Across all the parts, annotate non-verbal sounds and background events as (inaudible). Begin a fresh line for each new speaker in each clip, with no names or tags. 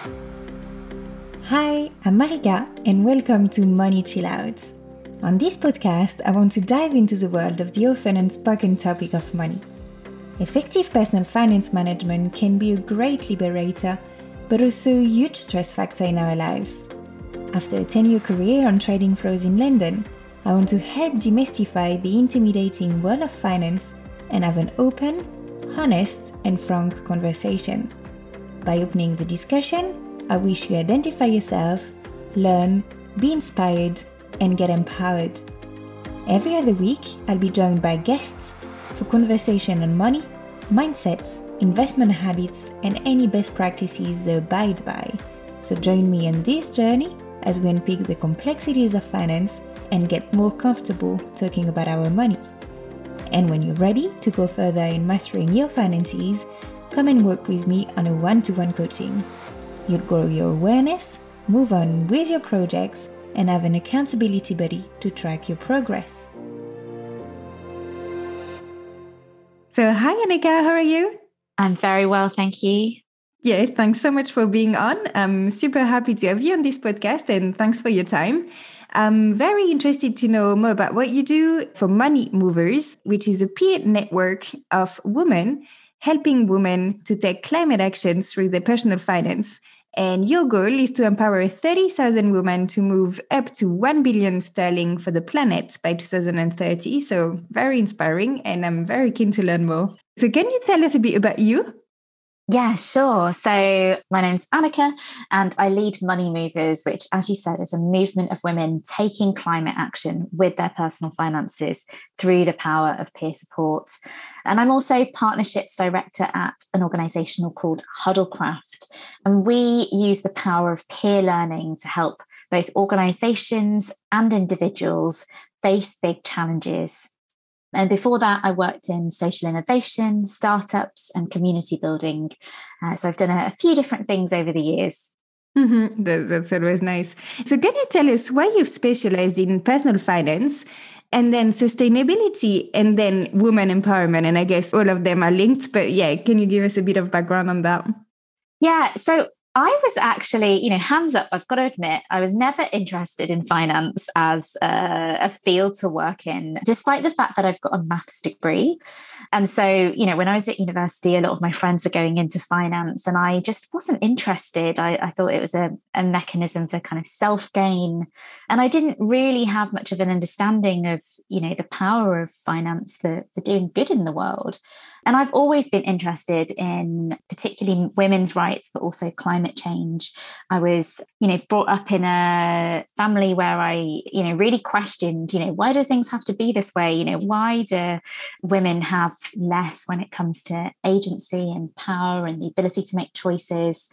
Hi, I'm Marika, and welcome to Money Chill Out. On this podcast, I want to dive into the world of the often unspoken topic of money. Effective personal finance management can be a great liberator, but also a huge stress factor in our lives. After a 10 year career on trading floors in London, I want to help demystify the intimidating world of finance and have an open, honest, and frank conversation. By opening the discussion, I wish you identify yourself, learn, be inspired, and get empowered. Every other week, I'll be joined by guests for conversation on money, mindsets, investment habits, and any best practices they abide by. So join me on this journey as we unpick the complexities of finance and get more comfortable talking about our money. And when you're ready to go further in mastering your finances, come and work with me on a one to one coaching. You'll grow your awareness, move on with your projects, and have an accountability buddy to track your progress. So, hi, Annika, how are you?
I'm very well, thank you.
Yeah, thanks so much for being on. I'm super happy to have you on this podcast and thanks for your time. I'm very interested to know more about what you do for Money Movers, which is a peer network of women helping women to take climate action through their personal finance. And your goal is to empower 30,000 women to move up to 1 billion sterling for the planet by 2030. So, very inspiring, and I'm very keen to learn more. So, can you tell us a bit about you?
Yeah, sure. So my name's Annika and I lead Money Movers, which, as you said, is a movement of women taking climate action with their personal finances through the power of peer support. And I'm also partnerships director at an organisation called Huddlecraft. And we use the power of peer learning to help both organisations and individuals face big challenges and before that, I worked in social innovation, startups, and community building. Uh, so I've done a, a, few different things over the years.
Mm-hmm. That, that's always nice. So, can you tell us why you've specialized in personal finance and then sustainability and then women empowerment? And I guess all of them are linked, but yeah, can you give us a bit of background on that?
Yeah. So, I was actually, you know, hands up, I've got to admit, I was never interested in finance as a, a, field to work in, despite the fact that I've got a maths degree. And so, you know, when I was at university, a lot of my friends were going into finance and I just wasn't interested. I, I thought it was a, a mechanism for kind of self gain. And I didn't really have much of an understanding of, you know, the power of finance for, for doing good in the world. And I've always been interested in particularly women's rights, but also climate change. I was, you know, brought up in a family where I, you know, really questioned, you know, why do things have to be this way? You know, why do women have less when it comes to agency and power and the ability to make choices?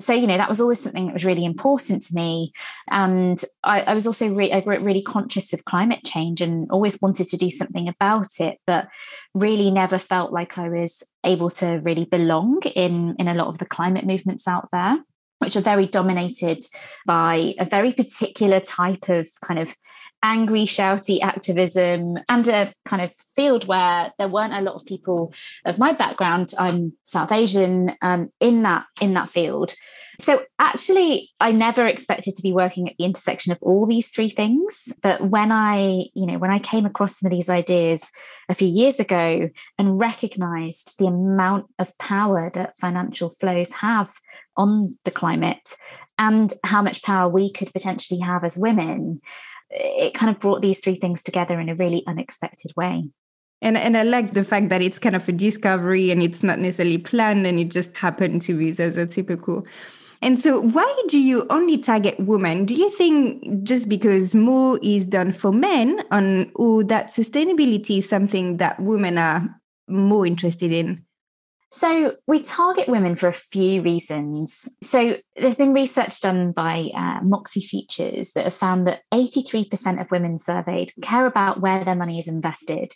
So you know that was always something that was really important to me. And i, I was also re- really conscious of climate change and always wanted to do something about it but really never felt like i was able to really belong in in a lot of the climate movements out there which are very dominated by a very particular type of kind of angry, shouty activism and a kind of field where there weren't a lot of people of my background. I'm South Asian um, in that in that field. So actually, I never expected to be working at the intersection of all these three things. But when I, you know, when I came across some of these ideas a few years ago and recognized the amount of power that financial flows have on the climate and how much power we could potentially have as women, it kind of brought these three things together in a really unexpected way.
And and I like the fact that it's kind of a discovery and it's not necessarily planned and it just happened to be. So that's super cool. And so, why do you only target women? Do you think just because more is done for men, on or that sustainability is something that women are more interested in?
So, we target women for a few reasons. So, there's been research done by uh, Moxie Futures that have found that 83% of women surveyed care about where their money is invested,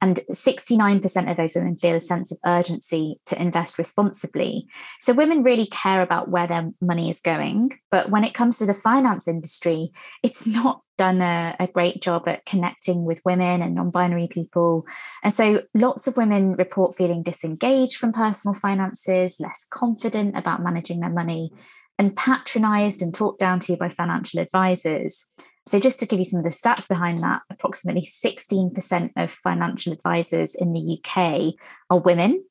and 69% of those women feel a sense of urgency to invest responsibly. So, women really care about where their money is going. But when it comes to the finance industry, it's not done a, a, great job at connecting with women and non binary people. And so lots of women report feeling disengaged from personal finances, less confident about managing their money. and patronized and talked down to by financial advisors. So, just to give you some of the stats behind that, approximately 16% of financial advisors in the UK are women.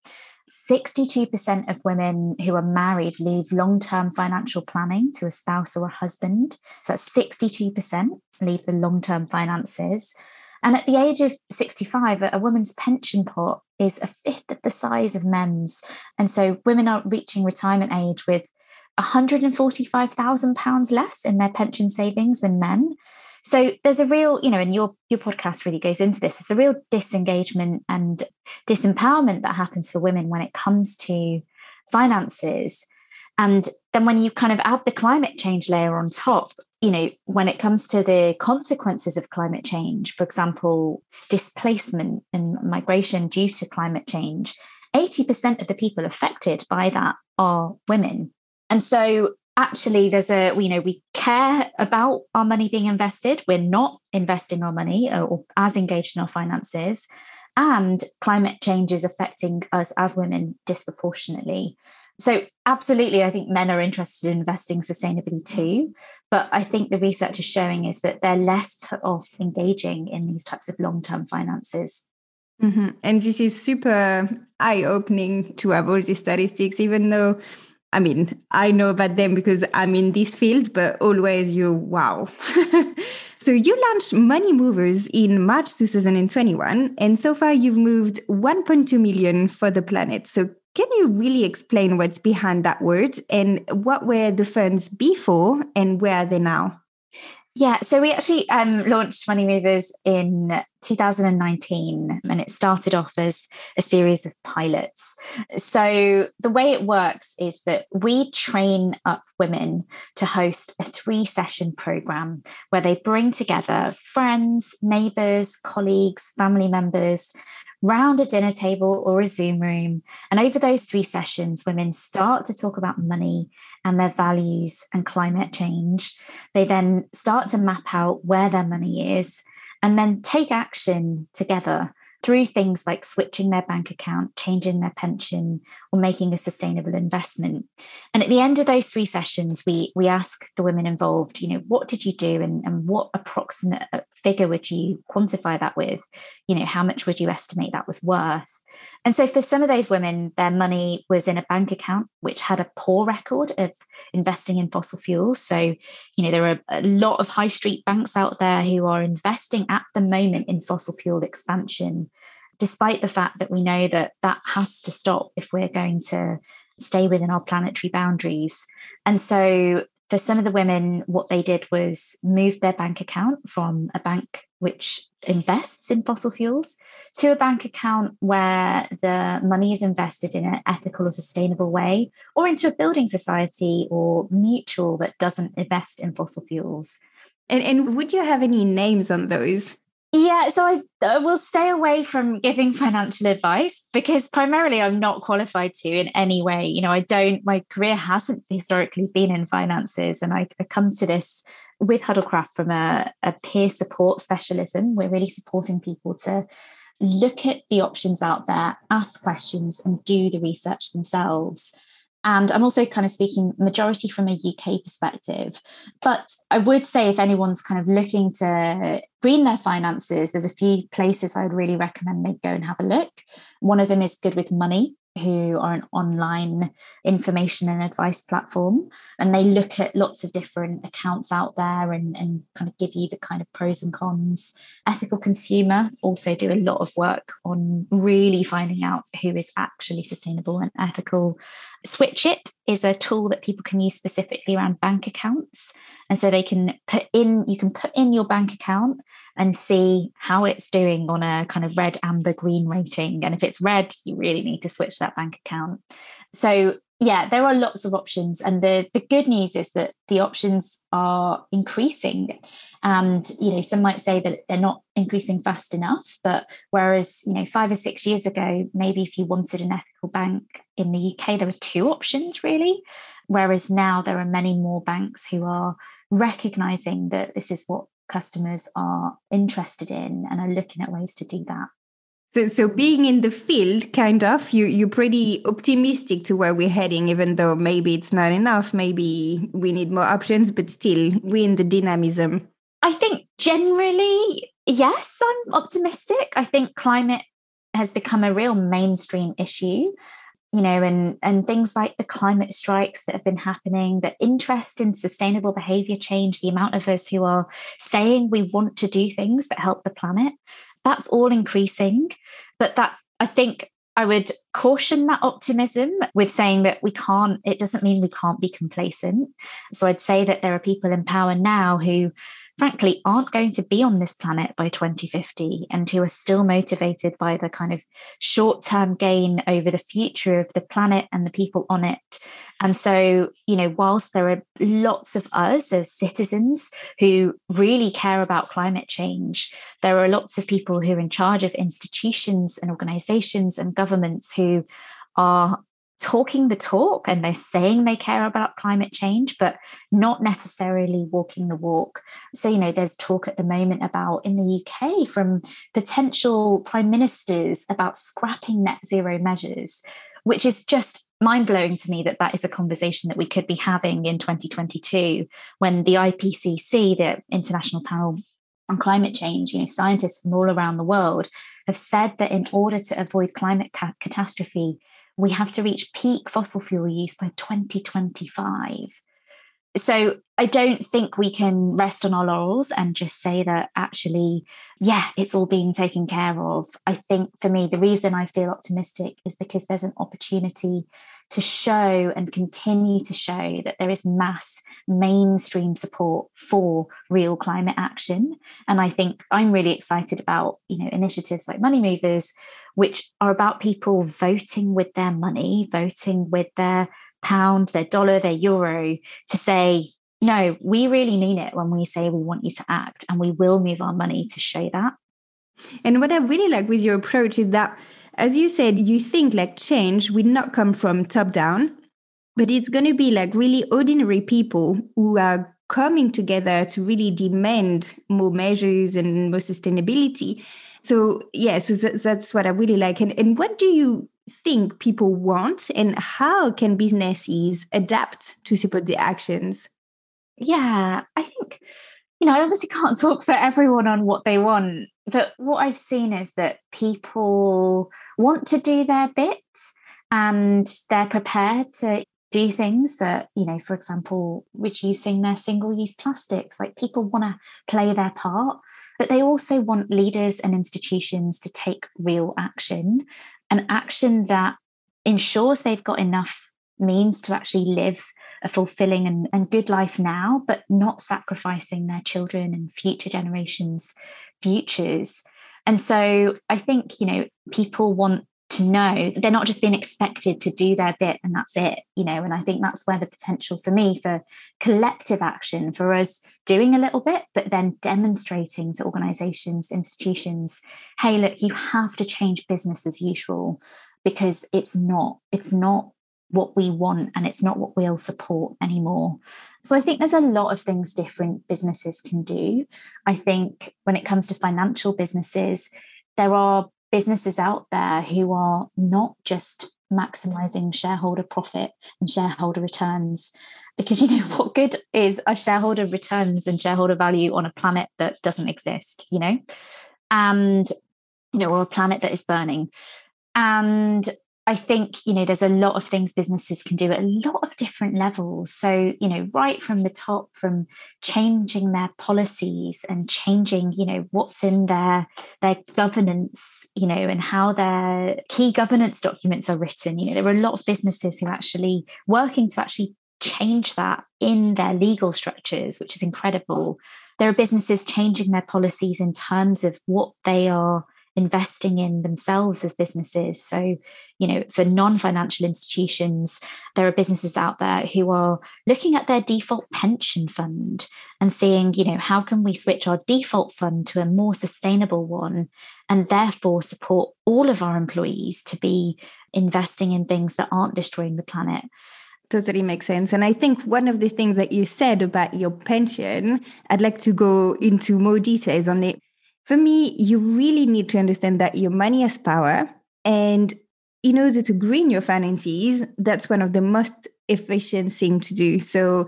62% of women who are married leave long term financial planning to a spouse or a husband. So that's 62% leave the long term finances. And at the age of 65, a woman's pension pot is a fifth of the size of men's. And so women are reaching retirement age with £145,000 less in their pension savings than men. So there's a real, you know, and your your podcast really goes into this. It's a real disengagement and disempowerment that happens for women when it comes to finances. And then when you kind of add the climate change layer on top, you know, when it comes to the consequences of climate change, for example, displacement and migration due to climate change, 80% of the people affected by that are women. And so actually there's a you know we care about our money being invested. We're not investing our money or, or, as engaged in our finances. And climate change is affecting us as women disproportionately. So absolutely i think men are interested in investing sustainably too. But i think the research is showing is that they're less put off engaging in these types of long-term finances.
Mm-hmm. and this is super eye-opening to have all these statistics even though I mean, I know about them because I'm in this field, but always you, wow. (laughs) so you launched Money Movers in March 2021, and so far you've moved 1.2 million for the planet. So can you really explain what's behind that word and what were the funds before and where are they now?
Yeah, so we actually um, launched Money Movers in 2019, and it started off as a series of pilots. So, the way it works is that we train up women to host a three session program where they bring together friends, neighbors, colleagues, family members round a dinner table or a Zoom room. And over those three sessions, women start to talk about money and their values and climate change. They then start to map out where their money is and then take action together through things like switching their bank account, changing their pension, or making a sustainable investment. And at the end of those three sessions, we we ask the women involved, you know, what did you do and, and what approximate figure would you quantify that with? You know, how much would you estimate that was worth? And so for some of those women, their money was in a bank account which had a poor record of investing in fossil fuels. So, you know, there are a lot of high street banks out there who are investing at the moment in fossil fuel expansion despite the fact that we know that that has to stop if we're going to stay within our planetary boundaries. And so for some of the women, what they did was move their bank account from a bank which invests in fossil fuels to a bank account where the money is invested in an ethical or sustainable way, or into a building society or mutual that doesn't invest in fossil fuels.
And, and would you have any names on those?
Yeah, so I, I will stay away from giving financial advice because primarily I'm not qualified to in any way. You know, I don't, my career hasn't historically been in finances. And I, I come to this with Huddlecraft from a, a peer support specialism. We're really supporting people to look at the options out there, ask questions, and do the research themselves. And I'm also kind of speaking majority from a UK perspective. But I would say if anyone's kind of looking to green their finances, there's a few places I would really recommend they go and have a look. One of them is Good with Money who are an online information and advice platform. And they look at lots of different accounts out there and, and kind of give you the kind of pros and cons. Ethical Consumer also do a lot of work on really finding out who is actually sustainable and ethical. Switch It is a tool that people can use specifically around bank accounts. And so they can put in, you can put in your bank account and see how it's doing on a kind of red, amber, green rating. And if it's red, you really need to switch that bank account. So yeah, there are lots of options. And the, the good news is that the options are increasing. And, you know, some might say that they're not increasing fast enough. But whereas, you know, five or six years ago, maybe if you wanted an ethical bank in the UK, there were two options really. Whereas now there are many more banks who are recognizing that this is what customers are interested in and are looking at ways to do that.
So, so being in the field, kind of, you you're pretty optimistic to where we're heading, even though maybe it's not enough. Maybe we need more options, but still, we in the dynamism.
I think generally, yes, I'm optimistic. I think climate has become a real mainstream issue you know and and things like the climate strikes that have been happening the interest in sustainable behavior change the amount of us who are saying we want to do things that help the planet that's all increasing. But that i think i would caution that optimism with saying that we can't it doesn't mean we can't be complacent. So i'd say that there are people in power now who frankly aren't going to be on this planet by 2050 and who are still motivated by the kind of short term gain over the future of the planet and the people on it. And so, you know, whilst there are lots of us as citizens who really care about climate change, there are lots of people who are in charge of institutions and organizations and governments who are talking the talk and they're saying they care about climate change, but not necessarily walking the walk. So, you know, there's talk at the moment about in the UK from potential prime ministers about scrapping net zero measures, which is just mind blowing to me that that is a conversation that we could be having in 2022 when the IPCC, the International Panel on climate change, you know, scientists from all around the world have said that in order to avoid climate ca- catastrophe, we have to reach peak fossil fuel use by 2025. So I don't think we can rest on our laurels and just say that actually, yeah, it's all being taken care of. I think for me, the reason I feel optimistic is because there's an opportunity to show and continue to show that there is mass mainstream support for real climate action. And I think I'm really excited about, you know, initiatives like Money Movers, which are about people voting with their money, voting with their pound, their dollar, their euro to say, no, we really mean it when we say we want you to act and we will move our money to show that.
And what I really like with your approach is that, as you said, you think like change will not come from top down, but it's going to be like really ordinary people who are coming together to really demand more measures and more sustainability. So, yeah, so that's what I really like. And, and what do you think people want, and how can businesses adapt to support the actions?
Yeah, I think, you know, I obviously can't (laughs) talk for everyone on what they want, but what I've seen is that people want to do their bit and they're prepared to do things that, you know, for example, reducing their single use plastics. Like people want to play their part, but they also want leaders and institutions to take real action, an action that ensures they've got enough means to actually live a fulfilling and, and good life now, but not sacrificing their children and future generations' futures. And so I think, you know, people want to know they're not just being expected to do their bit and that's it you know and i think that's where the potential for me for collective action for us doing a little bit but then demonstrating to organizations institutions hey look you have to change business as usual because it's not it's not what we want and it's not what we'll support anymore. So I think there's a lot of things different businesses can do. I think when it comes to financial businesses, there are businesses out there who are not just maximizing shareholder profit and shareholder returns. Because you know (laughs) what good is a shareholder returns and shareholder value on a planet that doesn't exist you know? And you know or a planet that is burning. And I think, you know, there's a lot of things businesses can do at a lot of different levels. So, you know, right from the top, from changing their policies and changing, you know, what's in their their governance, you know, and how their key governance documents are written. You know, there are a lot of businesses who are actually working to actually change that in their legal structures, which is incredible. There are businesses changing their policies in terms of what they are investing in themselves as businesses. So, you know, for non financial institutions, there are businesses out there who are looking at their default pension fund and seeing, you know, how can we switch our default fund to a more sustainable one and therefore support all of our employees to be investing in things that aren't destroying the planet
totally makes sense. And I think one of the things that you said about your pension, I'd like to go into more details on it For me, you really need to understand that your money has power. And in order to green your finances, that's one of the most efficient thing to do. So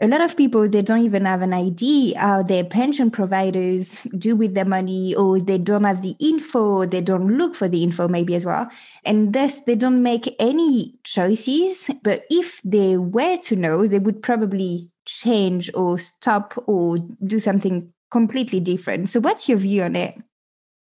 a lot of people they don't even have an idea how their pension providers do with their money or they don't have the info they don't look for the info maybe as well and thus they don't make any choices but if they were to know they would probably change or stop or do something completely different. So what's your view on it?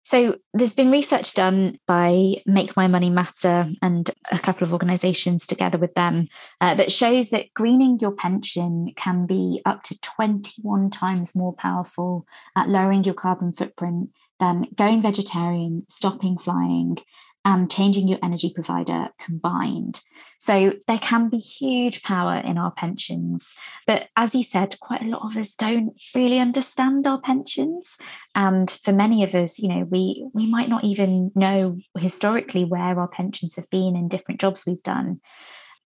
So there's been research done by Make My Money Matter and a couple of organizations together with them uh, that shows that greening your pension can be up to 21 times more powerful at lowering your carbon footprint than going vegetarian, stopping flying, and changing your energy provider combined. So there can be huge power in our pensions. But as you said, quite a lot of us don't really understand our pensions. And for many of us, you know, we we might not even know historically where our pensions have been in different jobs we've done.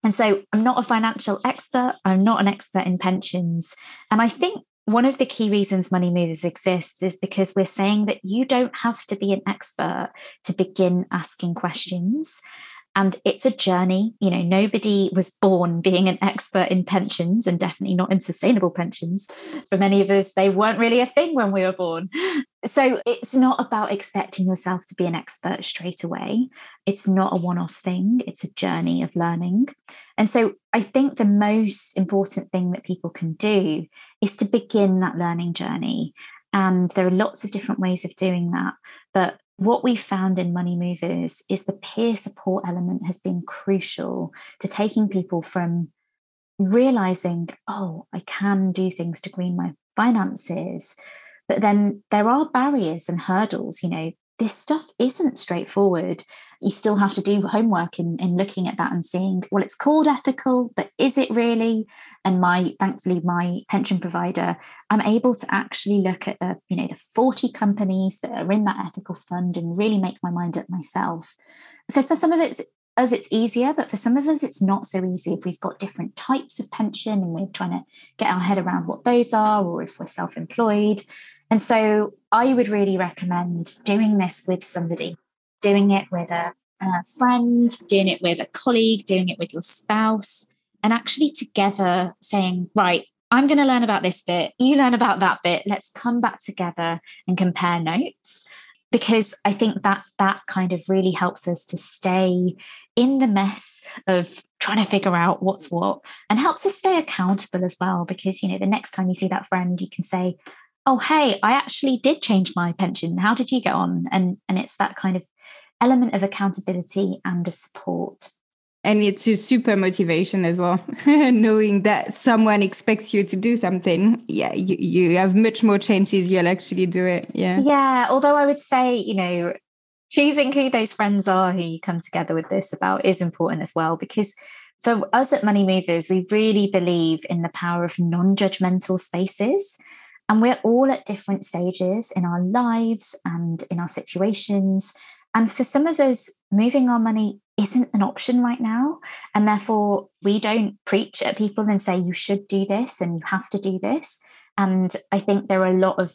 And so I'm not a financial expert. I'm not an expert in pensions. And I think one of the key reasons money movers exist is because we're saying that you don't have to be an expert to begin asking questions and it's a journey you know nobody was born being an expert in pensions and definitely not in sustainable pensions for many of us they weren't really a thing when we were born so it's not about expecting yourself to be an expert straight away it's not a one-off thing it's a journey of learning and so I think the most important thing that people can do is to begin that learning journey. And there are lots of different ways of doing that. But what we found in Money Movers is the peer support element has been crucial to taking people from realizing, oh, I can do things to green my finances. But then there are barriers and hurdles. You know, this stuff isn't straightforward you still have to do homework in, in looking at that and seeing, well, it's called ethical, but is it really? And my thankfully, my pension provider, I'm able to actually look at the, you know, the 40 companies that are in that ethical fund and really make my mind up myself. So for some of it's us it's easier, but for some of us it's not so easy if we've got different types of pension and we're trying to get our head around what those are, or if we're self-employed. And so I would really recommend doing this with somebody doing it with a, a friend, doing it with a colleague, doing it with your spouse, and actually together saying, right, I'm going to learn about this bit, you learn about that bit. Let's come back together and compare notes because I think that that kind of really helps us to stay in the mess of trying to figure out what's what and helps us stay accountable as well because you know the next time you see that friend you can say oh hey i actually did change my pension. How did you get on? And and it's that kind of element of accountability and of support.
And it's a super motivation as well (laughs) knowing that someone expects you to do something. Yeah you, you have much more chances you'll actually do it. Yeah.
Yeah although i would say you know choosing who those friends are who you come together with this about is important as well because for us at money movers we really believe in the power of non-judgmental spaces and we're all at different stages in our lives and in our situations. And for some of us, moving our money isn't an option right now. And therefore, we don't preach at people and say, you should do this and you have to do this. And I think there are a lot of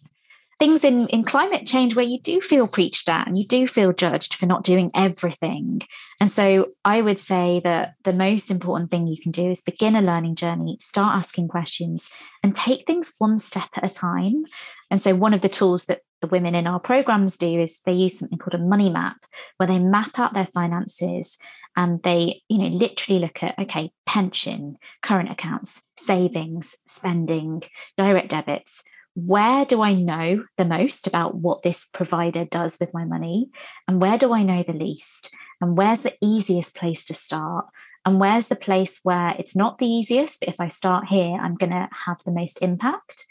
things in, in climate change where you do feel preached at and you do feel judged for not doing everything. And so I would say that the most important thing you can do is begin a learning journey, start asking questions, and take things one step at a time. And so one of the tools that the women in our programs do is they use something called a money map where they map out their finances and they you know literally look at okay pension current accounts savings spending direct debits where do I know the most about what this provider does with my money? And where do I know the least? And where's the easiest place to start? And where's the place where it's not the easiest, but if I start here, I'm going to have the most impact?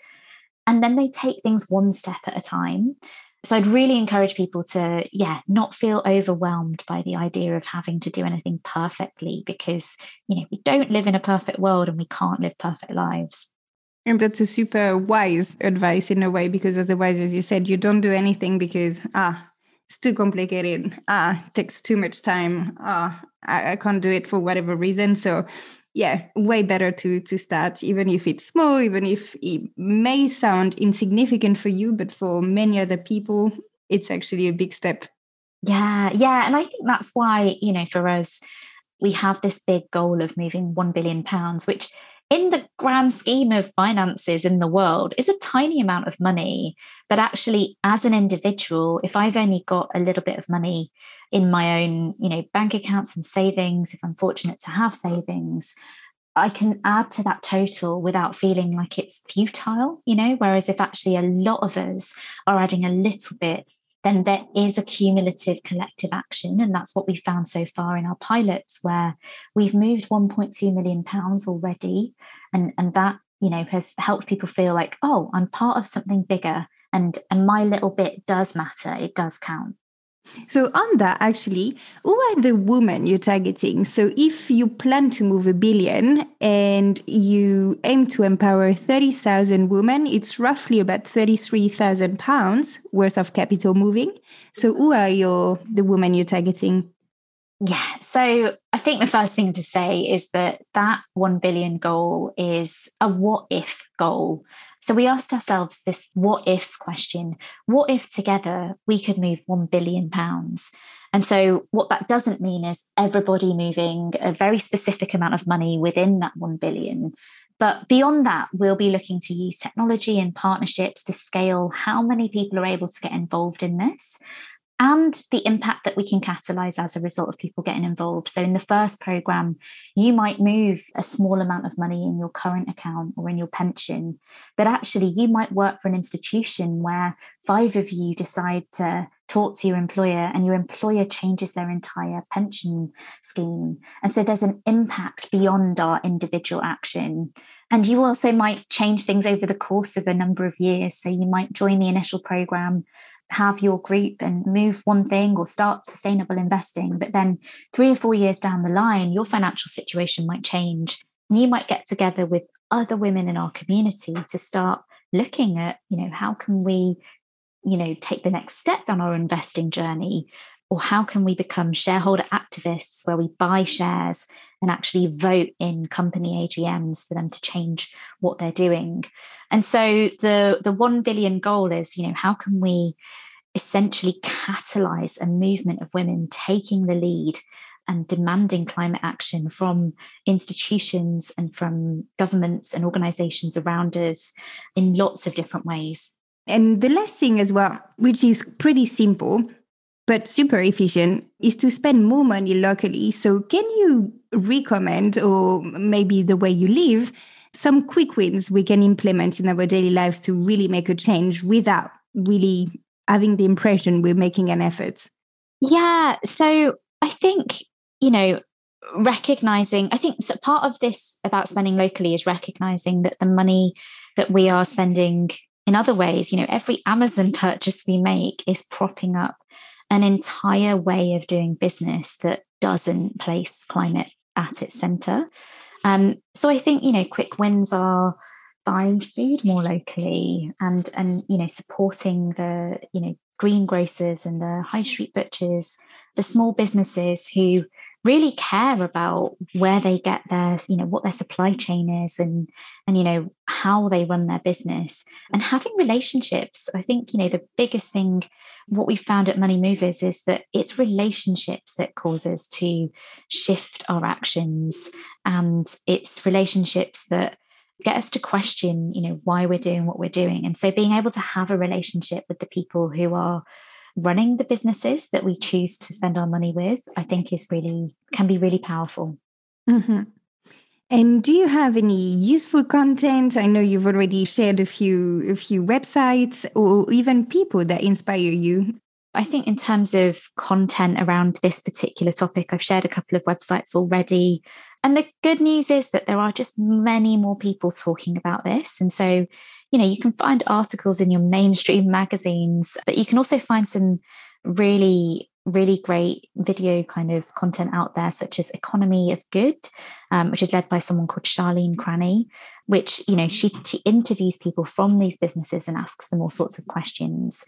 And then they take things one step at a time. So I'd really encourage people to, yeah, not feel overwhelmed by the idea of having to do anything perfectly because, you know, we don't live in a perfect world and we can't live perfect lives.
And that's a super wise advice in a way, because otherwise, as you said, you don't do anything because, ah, it's too complicated. Ah, it takes too much time. Ah, I, I can't do it for whatever reason. So yeah, way better to to start, even if it's small, even if it may sound insignificant for you, but for many other people, it's actually a big step.
Yeah, yeah. And I think that's why, you know, for us, we have this big goal of moving 1 billion pounds, which in the grand scheme of finances in the world is a tiny amount of money. But actually, as an individual, if I've only got a little bit of money in my own, you know, bank accounts and savings, if I'm fortunate to have savings, I can add to that total without feeling like it's futile, you know. Whereas if actually a lot of us are adding a little bit then there is a cumulative collective action. And that's what we found so far in our pilots, where we've moved 1.2 million pounds already. And, and that, you know, has helped people feel like, oh, I'm part of something bigger. And, and my little bit does matter. It does count.
So, on that, actually, who are the women you're targeting? So, if you plan to move a billion and you aim to empower 30,000 women, it's roughly about 33,000 pounds worth of capital moving. So, who are your the women you're targeting?
Yeah. So I think the first thing to say is that that 1 billion goal is a what if goal. So we asked ourselves this what if question what if together we could move 1 billion pounds? And so what that doesn't mean is everybody moving a very specific amount of money within that 1 billion. But beyond that, we'll be looking to use technology and partnerships to scale how many people are able to get involved in this and the impact that we can catalyze as a result of people getting involved. So, in the first program, you might move a small amount of money in your current account or in your pension, but actually, you might work for an institution where five of you decide to talk to your employer and your employer changes their entire pension scheme. And so, there's an impact beyond our individual action. And you also might change things over the course of a number of years. So you might join the initial program have your group and move one thing or start sustainable investing. But then three or four years down the line, your financial situation might change. And you might get together with other women in our community to start looking at, you know, how can we, you know, take the next step on our investing journey? Or how can we become shareholder activists where we buy shares and actually vote in company AGMs for them to change what they're doing? And so the the 1 billion goal is, you know, how can we essentially catalyze a movement of women taking the lead and demanding climate action from institutions and from governments and organizations around us in lots of different ways.
And the last thing as well, which is pretty simple but super efficient, is to spend more money locally. So, can you recommend, or maybe the way you live, some quick wins we can implement in our daily lives to really make a change without really having the impression we're making an effort?
Yeah. So I think, you know, recognizing, I think part of this about spending locally is recognizing that the money that we are spending in other ways, you know, every Amazon (laughs) purchase we make is propping up an entire way of doing business that doesn't place climate at its center. Um, so I think, you know, quick wins are buying food more locally and and you know supporting the you know greengrocers and the high street butchers the small businesses who really care about where they get their you know what their supply chain is and and you know how they run their business and having relationships i think you know the biggest thing what we found at money movers is that it's relationships that cause us to shift our actions and it's relationships that get us to question, you know, why we're doing what we're doing. And so being able to have a relationship with the people who are running the businesses that we choose to spend our money with, I think is really can be really powerful.
Mm-hmm. And do you have any useful content? I know you've already shared a few a few websites or even people that inspire you.
I think in terms of content around this particular topic, I've shared a couple of websites already. And the good news is that there are just many more people talking about this. And so, you know, you can find articles in your mainstream magazines, but you can also find some really really great video kind of content out there, such as Economy of Good, um, which is led by someone called Charlene Cranny, which, you know, she, she interviews people from these businesses and asks them all sorts of questions.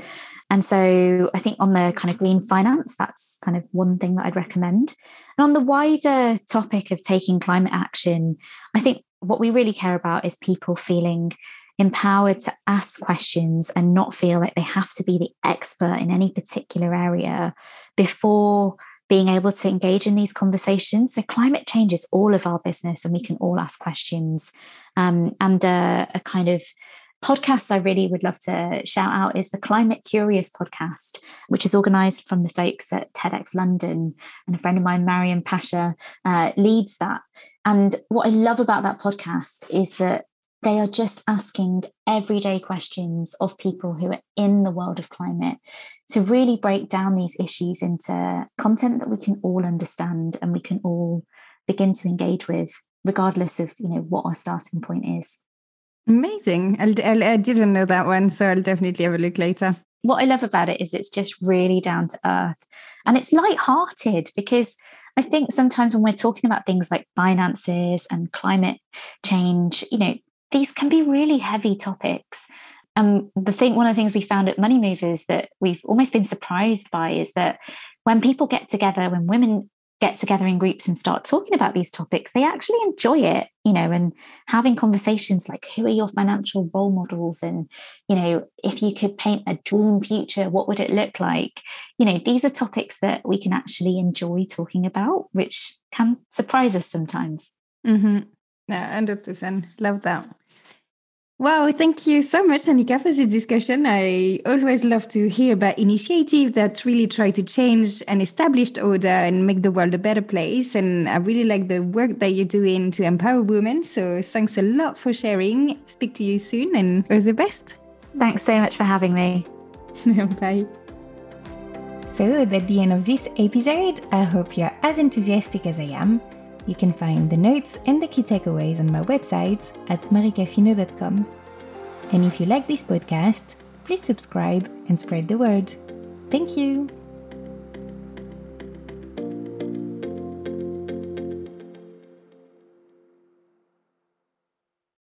And so I think on the kind of green finance, that's kind of one thing that I'd recommend. And on the wider topic of taking climate action, I think what we really care about is people feeling empowered to ask questions and not feel like they have to be the expert in any particular area before being able to engage in these conversations. So, climate change is all of our business, and we can all ask questions. Um, and uh, a kind of podcast I really would love to shout out is the Climate Curious podcast, which is organized from the folks at TEDx London. And a friend of mine, Mariam Pasha, uh, leads that. And what I love about that podcast is that they are just asking everyday questions of people who are in the world of climate to really break down these issues into content that we can all understand and we can all begin to engage with regardless of you know what our starting point is.
Amazing. I'll, I'll, i did not know that one so i'll definitely have a look later.
What i love about it is it's just really down to earth and it's light-hearted because I think sometimes when we're talking about things like finances and climate change, you know, these can be really heavy topics. And the thing, one of the things we found at Money Movers that we've almost been surprised by is that when people get together, when women get together in groups and start talking about these topics, they actually enjoy it, you know, and having conversations like who are your financial role models? And, you know, if you could paint a dream future, what would it look like? You know, these are topics that we can actually enjoy talking about, which can surprise us sometimes.
Mm-hmm. Yeah, 100%. Love that. Wow, thank you so much, Annika, for this discussion. I always love to hear about initiatives that really try to change an established order and make the world a better place. And I really like the work that you're doing to empower women. So thanks a lot for sharing. Speak to you soon and all the best.
Thanks so much for having me. (laughs)
Bye. So, at the end of this episode, I hope you're as enthusiastic as I am you can find the notes and the key takeaways on my website at maricafino.com. And if you like this podcast, please subscribe and spread the word. Thank you!